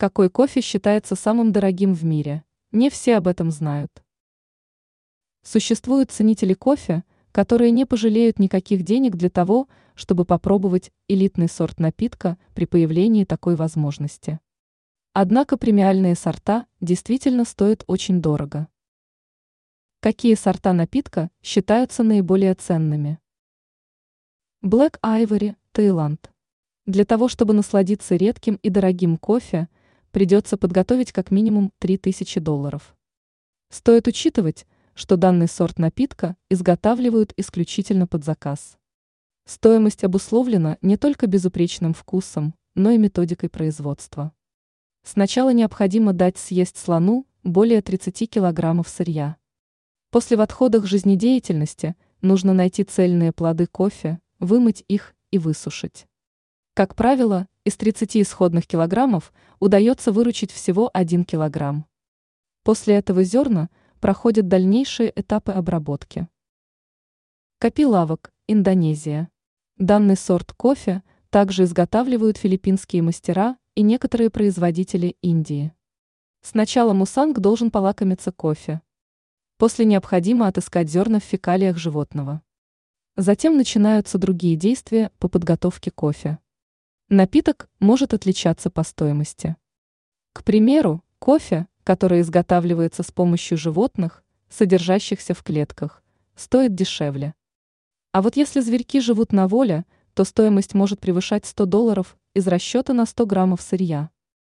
Какой кофе считается самым дорогим в мире? Не все об этом знают. Существуют ценители кофе, которые не пожалеют никаких денег для того, чтобы попробовать элитный сорт напитка при появлении такой возможности. Однако премиальные сорта действительно стоят очень дорого. Какие сорта напитка считаются наиболее ценными? Black Ivory, Таиланд. Для того, чтобы насладиться редким и дорогим кофе, придется подготовить как минимум 3000 долларов. Стоит учитывать, что данный сорт напитка изготавливают исключительно под заказ. Стоимость обусловлена не только безупречным вкусом, но и методикой производства. Сначала необходимо дать съесть слону более 30 килограммов сырья. После в отходах жизнедеятельности нужно найти цельные плоды кофе, вымыть их и высушить. Как правило, из 30 исходных килограммов удается выручить всего 1 килограмм. После этого зерна проходят дальнейшие этапы обработки. Капилавок, Индонезия. Данный сорт кофе также изготавливают филиппинские мастера и некоторые производители Индии. Сначала мусанг должен полакомиться кофе. После необходимо отыскать зерна в фекалиях животного. Затем начинаются другие действия по подготовке кофе. Напиток может отличаться по стоимости. К примеру, кофе, который изготавливается с помощью животных, содержащихся в клетках, стоит дешевле. А вот если зверьки живут на воле, то стоимость может превышать 100 долларов из расчета на 100 граммов сырья.